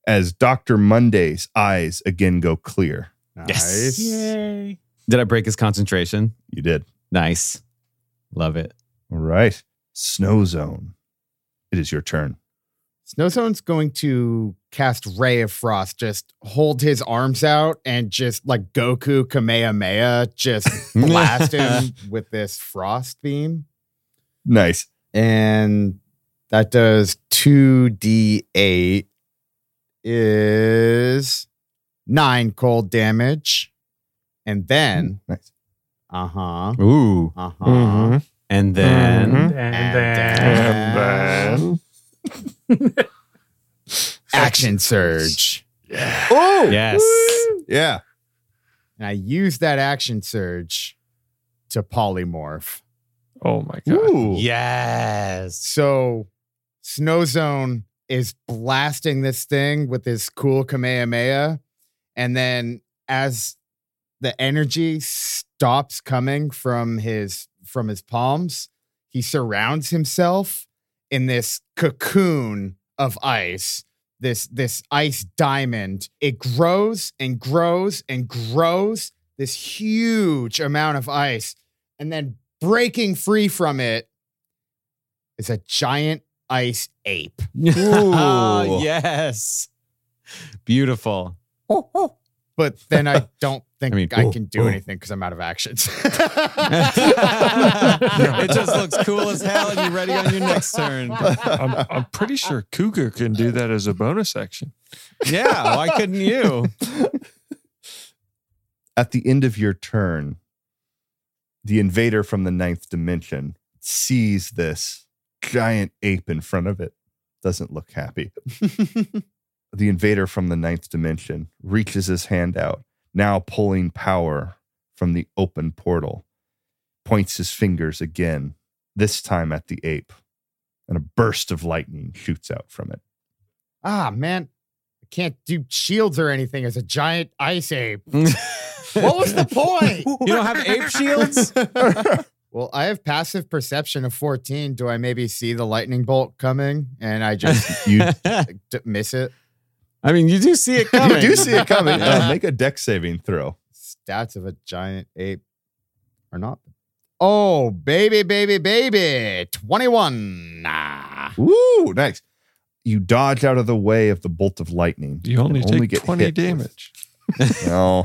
as Dr. Monday's eyes again go clear. Nice. yay. Did I break his concentration? You did. Nice. Love it. All right. Snow Zone. It is your turn. Snowzone's going to cast Ray of Frost, just hold his arms out and just like Goku Kamehameha, just blast him with this frost beam. Nice. And that does 2d8 is 9 cold damage. And then, Nice. uh-huh, Ooh. uh-huh. Mhm. And then And, And then And then Action surge. Oh yes. yeah. And I use that action surge to polymorph. Oh my god. Ooh. Yes. So Snowzone is blasting this thing with his cool Kamehameha. And then as the energy stops coming from his from his palms, he surrounds himself in this cocoon of ice. This this ice diamond. It grows and grows and grows. This huge amount of ice. And then breaking free from it is a giant ice ape. Ah, ooh. yes. Beautiful. But then I don't think I mean, I, can do oh. anything because I'm out of actions. it just looks cool as hell, and you're ready on your next turn. I'm, I'm pretty sure Cougar can do that as a bonus action. Yeah, why couldn't you? At the end of your turn, the invader from the ninth dimension sees this giant ape in front of it. Doesn't look happy. the invader from the ninth dimension reaches his hand out, now pulling power from the open portal, points his fingers again, this time at the ape, and a burst of lightning shoots out from it. ah, man. I can't do shields or anything as a giant ice ape. What was the point? You don't have ape shields? Well, I have passive perception of 14. Do I maybe see the lightning bolt coming and I just You, d- miss it? I mean, you do see it coming. you do see it coming. Yeah. Uh, make a dex saving throw. Stats of a giant ape are not. Oh, baby, baby, baby. 21. Nah. Ooh, nice. You dodge out of the way of the bolt of lightning. You only and take get 20 hit with- damage. No.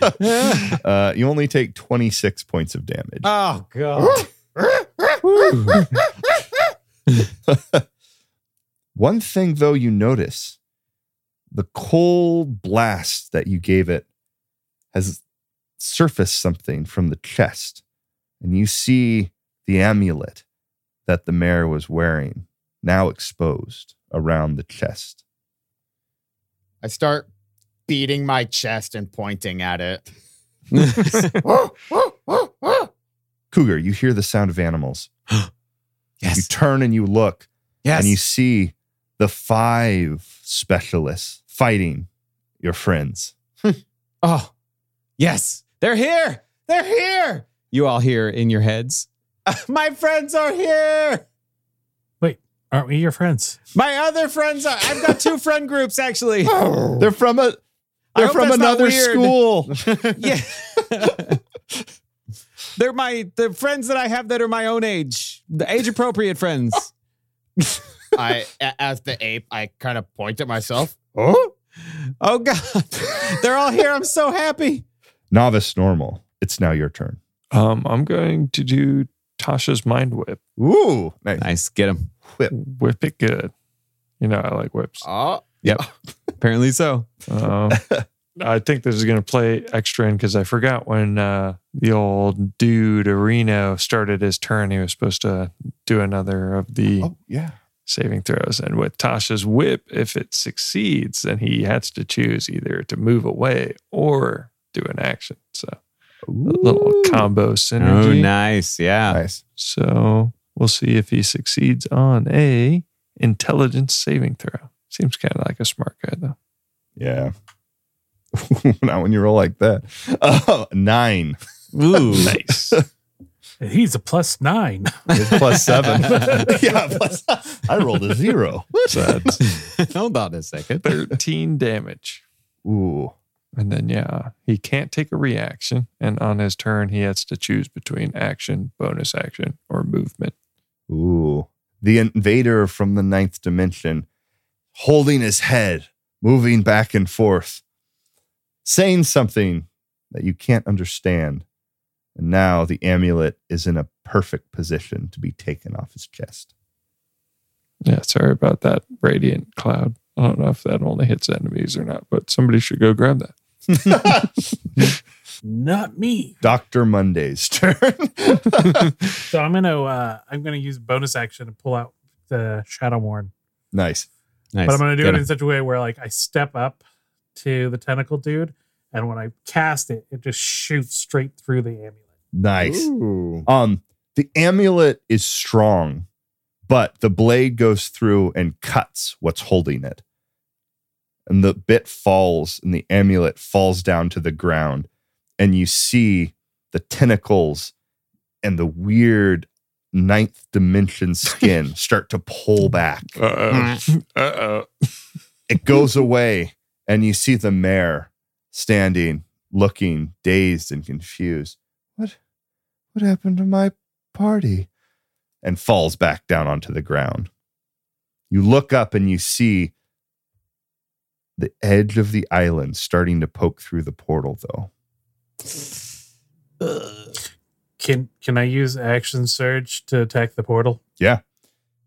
uh, you only take 26 points of damage. Oh god. One thing, though, you notice the cold blast that you gave it has surfaced something from the chest. And you see the amulet that the mayor was wearing now exposed around the chest. I start beating my chest and pointing at it. Cougar, you hear the sound of animals. yes. You turn and you look, Yes. and you see the five specialists fighting your friends. oh. Yes. They're here. They're here. You all hear in your heads. My friends are here. Wait, aren't we your friends? My other friends are. I've got two friend groups actually. Oh. They're from a I they're from another school. Yeah. They're my the friends that I have that are my own age, the age appropriate friends. I as the ape, I kind of point at myself. Oh, Oh God, they're all here. I'm so happy. Novice normal. It's now your turn. Um, I'm going to do Tasha's mind whip. Ooh, nice. Nice, get him. Whip, whip it good. You know, I like whips. oh, Yep. Apparently so. Um, I think this is going to play extra in because I forgot when uh, the old dude Areno started his turn, he was supposed to do another of the Oh, yeah. saving throws. And with Tasha's whip, if it succeeds, then he has to choose either to move away or do an action. So a little combo synergy. Oh, nice. Yeah. Nice. So we'll see if he succeeds on a intelligence saving throw. Seems kind of like a smart guy though. Yeah. Not when you roll like that. Uh, nine. Ooh. Nice. He's a plus nine. It's plus seven. yeah, plus. I rolled a zero. So that's Hold on a second. 13 damage. Ooh. And then, yeah, he can't take a reaction. And on his turn, he has to choose between action, bonus action, or movement. Ooh. The invader from the ninth dimension holding his head, moving back and forth, saying something that you can't understand. And now the amulet is in a perfect position to be taken off his chest. Yeah, sorry about that radiant cloud. I don't know if that only hits enemies or not, but somebody should go grab that. Not me. Dr. Monday's turn. So I'm gonna uh I'm gonna use bonus action to pull out the Shadow Worn. nice. Nice. But I'm gonna do Get it him. in such a way where like I step up to the tentacle dude, and when I cast it, it just shoots straight through the amulet. Nice. Ooh. Um, the amulet is strong, but the blade goes through and cuts what's holding it. And the bit falls, and the amulet falls down to the ground. And you see the tentacles and the weird ninth dimension skin start to pull back. Uh oh. Uh oh. It goes away, and you see the mayor standing, looking dazed and confused. What what happened to my party? And falls back down onto the ground. You look up and you see the edge of the island starting to poke through the portal, though. Can can I use action surge to attack the portal? Yeah.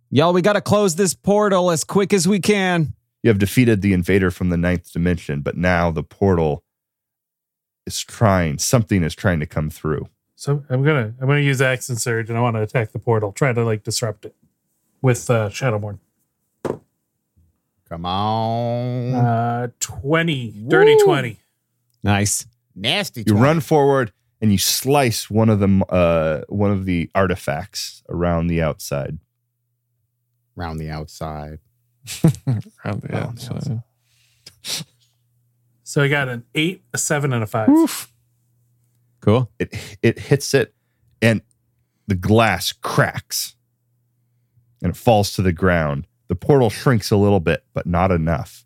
Y'all, we got to close this portal as quick as we can. You have defeated the invader from the ninth dimension, but now the portal is trying, something is trying to come through. So I'm gonna I'm gonna use action surge and I want to attack the portal, try to like disrupt it with uh, Shadowborn. Come on. Uh, twenty, dirty Woo. twenty. Nice. Nasty. You run forward and you slice one of them, uh, one of the artifacts around the outside. round the outside. Around the outside. So I got an eight, a seven, and a five. Cool. It it hits it, and the glass cracks, and it falls to the ground. The portal shrinks a little bit, but not enough.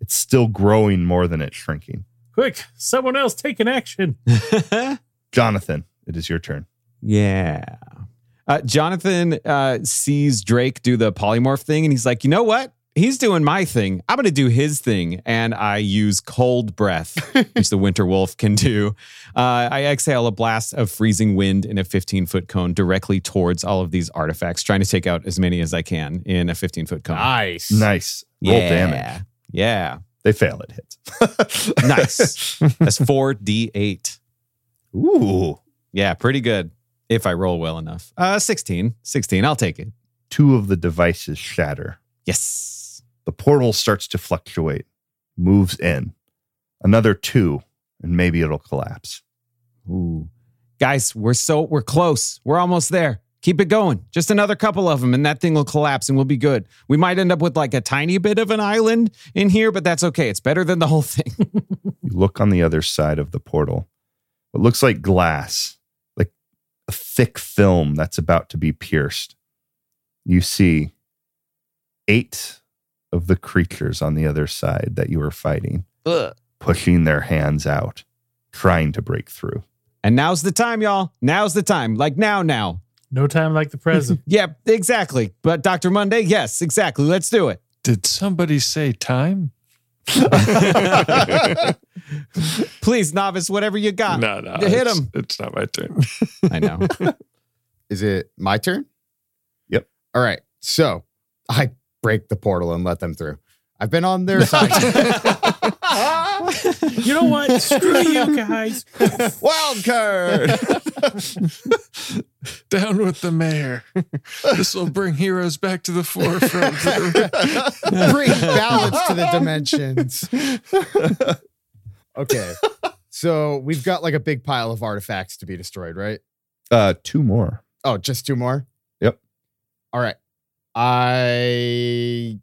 It's still growing more than it's shrinking. Quick, someone else take an action. Jonathan, it is your turn. yeah. Uh, Jonathan uh, sees Drake do the polymorph thing and he's like, you know what? He's doing my thing. I'm going to do his thing. And I use cold breath, which the winter wolf can do. Uh, I exhale a blast of freezing wind in a 15 foot cone directly towards all of these artifacts, trying to take out as many as I can in a 15 foot cone. Nice. Nice. Roll yeah. damage. Yeah. They fail. It hits. Nice. That's 4d8. Ooh. Yeah, pretty good if I roll well enough. Uh 16. 16. I'll take it. Two of the devices shatter. Yes. The portal starts to fluctuate, moves in. Another two, and maybe it'll collapse. Ooh. Guys, we're so we're close. We're almost there. Keep it going. Just another couple of them and that thing will collapse and we'll be good. We might end up with like a tiny bit of an island in here, but that's okay. It's better than the whole thing. You look on the other side of the portal. What looks like glass, like a thick film that's about to be pierced. You see eight of the creatures on the other side that you were fighting, pushing their hands out, trying to break through. and now's the time, y'all. Now's the time. Like now, now. No time like the present. Yeah, exactly. But Dr. Monday, yes, exactly. Let's do it. Did somebody say time? Please, novice, whatever you got. no, no. You hit it's- him. It's not my turn. I know. Is it my turn? Yep. All right. So I break the portal and let them through. I've been on their side. You know what? Screw you guys. Wild card. Down with the mayor. this will bring heroes back to the forefront. Bring balance to the dimensions. okay. So we've got like a big pile of artifacts to be destroyed, right? uh, two more. Oh, just two more? Yep. All right. I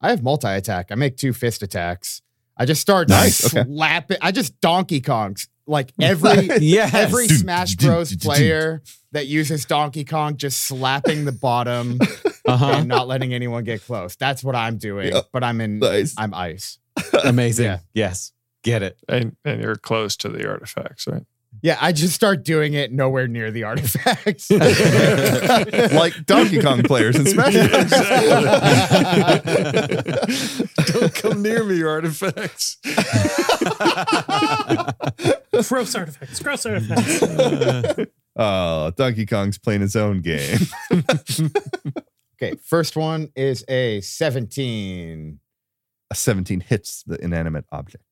I have multi attack. I make two fist attacks. I just start Nice, okay. slapping. I just Donkey Kongs. Like every yes. every Smash Bros player that uses Donkey Kong just slapping the bottom uh-huh. and not letting anyone get close. That's what I'm doing. Yep. But I'm in Nice. I'm ice. Amazing. Yeah. Yes. Get it. and, and you're close to the artifacts, right? Yeah, I just start doing it nowhere near the artifacts. like Donkey Kong players in Smash Bros. Don't come near me, artifacts. gross artifacts. Gross artifacts. Oh, Donkey Kong's playing his own game. okay, first one is a 17. A 17 hits the inanimate object.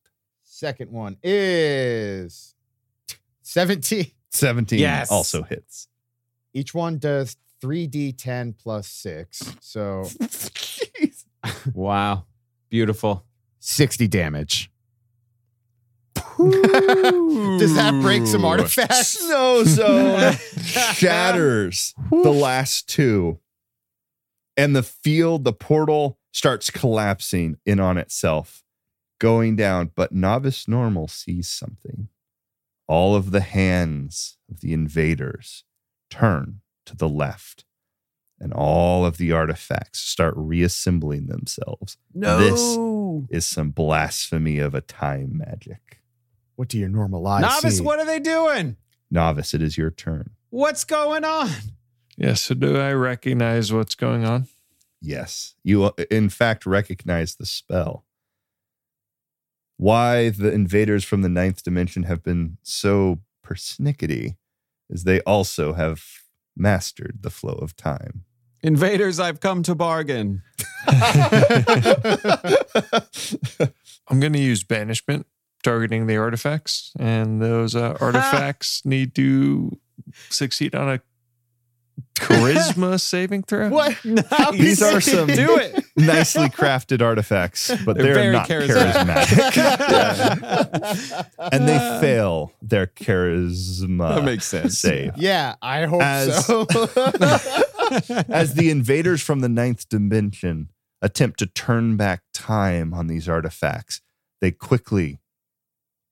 Second one is 17. 17 Yes. also hits. Each one does 3d10 plus 6. So wow. Beautiful. 60 damage. Does that break some artifacts? Snow Zone shatters the last two. And the field, the portal starts collapsing in on itself, going down. But Novice Normal sees something. All of the hands of the invaders turn to the left, and all of the artifacts start reassembling themselves. No. Is some blasphemy of a time magic. What do your normal eyes Novice, see? what are they doing? Novice, it is your turn. What's going on? Yeah, so do I recognize what's going on? Yes, you uh, in fact recognize the spell. Why the invaders from the ninth dimension have been so persnickety is they also have mastered the flow of time. Invaders, I've come to bargain. I'm going to use banishment, targeting the artifacts, and those uh, artifacts need to succeed on a charisma saving throw. What? How These are some- Do it. Nicely crafted artifacts, but They're they're, not charismatic. charismatic. and they fail their charisma That makes sense. save. Yeah, I hope As- so. as the invaders from the ninth dimension attempt to turn back time on these artifacts, they quickly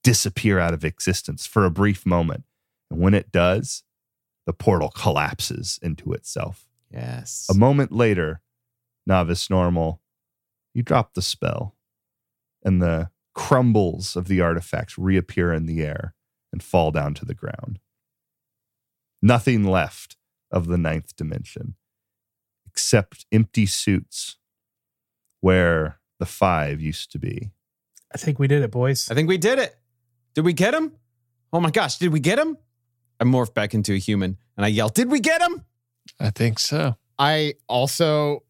disappear out of existence for a brief moment. And when it does, the portal collapses into itself. Yes. A moment later, novice normal, you drop the spell, and the crumbles of the artifacts reappear in the air and fall down to the ground. Nothing left of the ninth dimension except empty suits where the five used to be. I think we did it, boys. I think we did it. Did we get him? Oh my gosh, did we get him? I morphed back into a human and I yelled, Did we get him? I think so. I also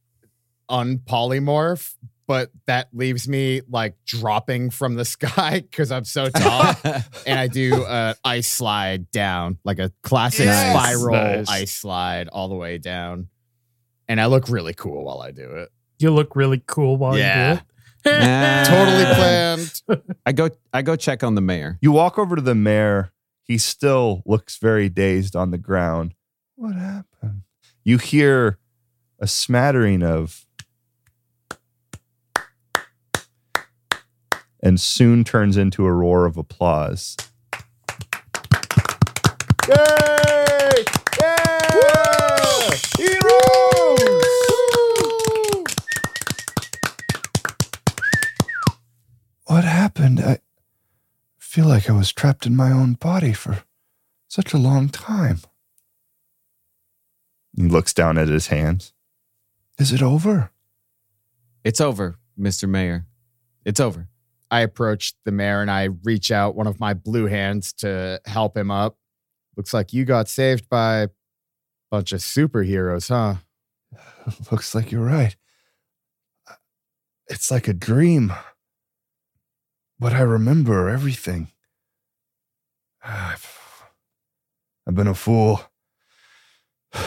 unpolymorph, but that leaves me like dropping from the sky because I'm so tall. and I do an ice slide down, like a classic Yes. spiral Nice. ice slide all the way down. And I look really cool while I do it. You look really cool while Yeah. you do it. Nah. Totally planned. I go I go check on the mayor. You walk over to the mayor. He still looks very dazed on the ground. What happened? You hear a smattering of, and soon turns into a roar of applause. Yay! Yeah! Heroes! What happened? I feel like I was trapped in my own body for such a long time. He looks down at his hands. Is it over? It's over, Mr. Mayor. It's over. I approach the mayor and I reach out one of my blue hands to help him up. Looks like you got saved by a bunch of superheroes, huh? Looks like you're right. It's like a dream. But I remember everything. I've, I've been a fool.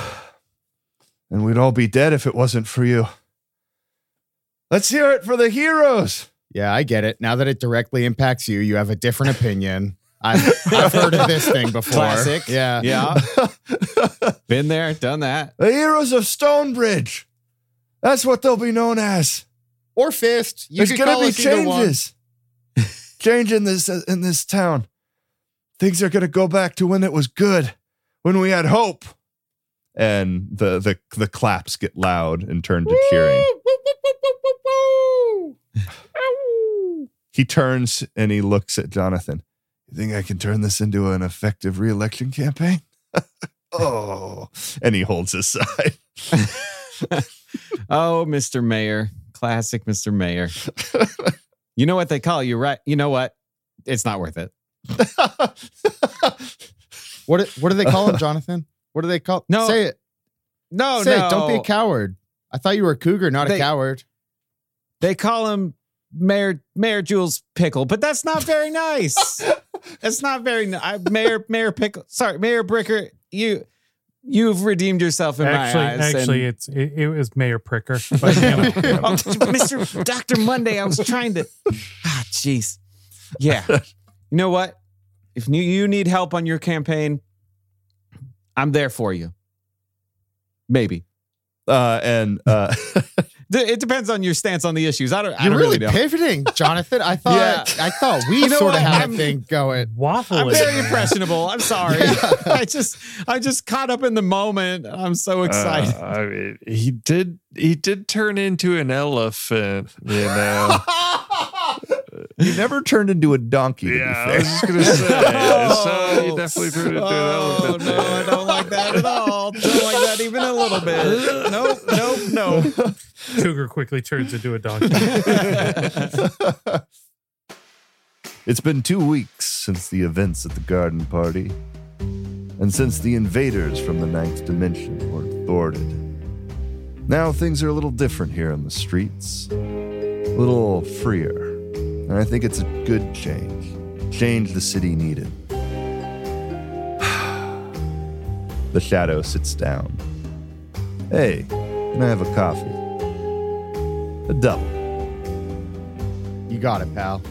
And we'd all be dead if it wasn't for you. Let's hear it for the heroes. Yeah, I get it. Now that it directly impacts you, you have a different opinion. I've, I've heard of this thing before. Classic. Yeah. Yeah. Been there, done that. The heroes of Stonebridge. That's what they'll be known as. Or fist. You There's gonna be us either one. changes. Change in this uh, in this town. Things are gonna go back to when it was good, when we had hope. And the the the claps get loud and turn to cheering. He turns and he looks at Jonathan. You think I can turn this into an effective reelection campaign? oh. And he holds his side. oh, Mr. Mayor. Classic Mr. Mayor. You know what they call you, right? You know what? It's not worth it. What do- what do they call him, Jonathan? What do they call? No. say it. No, say no. it. Don't be a coward. I thought you were a cougar, not They- a coward. They call him Mayor Mayor Jules Pickle, but that's not very nice. that's not very nice. Mayor Mayor Pickle. Sorry, Mayor Bricker. You you've redeemed yourself in actually, my eyes. actually, and- it's it, it was Mayor Pricker. But, you know, oh, Mr. Doctor Monday. I was trying to. Ah, jeez. Yeah. You know what? If you, you need help on your campaign, I'm there for you. Maybe. Uh, and uh, D- It depends on your stance on the issues. I don't. You're don't really really know. pivoting, Jonathan. I thought Yeah. I thought we You know sort of what? had I'm- a thing going. waffle. I'm very impressionable. I'm sorry. I just I just caught up in the moment. I'm so excited. Uh, I mean, he did. He did turn into an elephant. You know. You never turned into a donkey. To yeah, be I was just gonna say. so he definitely turned into an oh elephant. no, I don't like that at all. Don't like that even a little bit. Nope, nope, nope. Cougar quickly turns into a donkey. It's been two weeks since the events at the garden party, and since the invaders from the ninth dimension were thwarted. Now things are a little different here in the streets, a little freer, and I think it's a good change. Change the city needed. the shadow sits down. Hey, can I have a coffee? A double. You got it, pal.